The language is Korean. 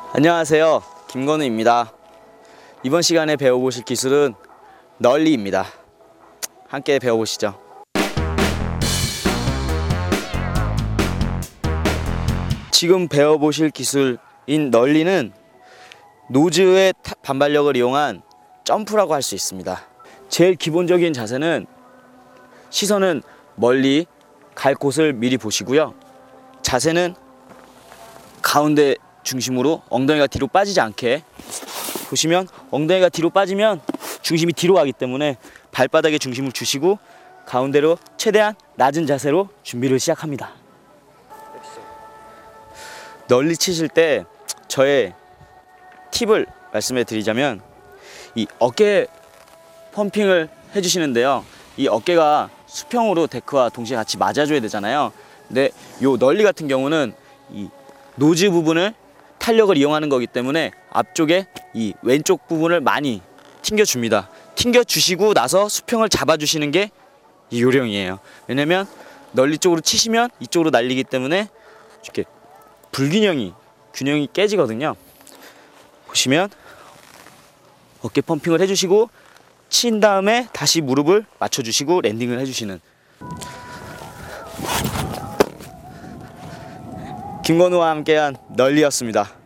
안녕하세요. 김건우입니다. 이번 시간에 배워보실 기술은 널리입니다. 함께 배워보시죠. 지금 배워보실 기술인 널리는 노즈의 타- 반발력을 이용한 점프라고 할 수 있습니다. 제일 기본적인 자세는 시선은 멀리 갈 곳을 미리 보시고요. 자세는 가운데 중심으로 엉덩이가 뒤로 빠지지 않게 보시면 엉덩이가 뒤로 빠지면 중심이 뒤로 가기 때문에 발바닥에 중심을 주시고 가운데로 최대한 낮은 자세로 준비를 시작합니다. 널리 치실 때 저의 팁을 말씀해 드리자면 이 어깨 펌핑을 해주시는데요. 이 어깨가 수평으로 데크와 동시에 같이 맞아줘야 되잖아요. 근데 요 nollie 같은 경우는 이 nose 부분을 탄력을 이용하는 거기 때문에 앞쪽에 이 왼쪽 부분을 많이 튕겨 줍니다. 튕겨 주시고 나서 수평을 잡아 주시는 게 이 요령이에요. 왜냐면 nollie 쪽으로 치시면 이쪽으로 날리기 때문에 이렇게 불균형이 균형이 깨지거든요. 보시면 어깨 펌핑을 해주시고 친 다음에 다시 무릎을 맞춰주시고 랜딩을 해주시는 김건우와 함께한 널리였습니다.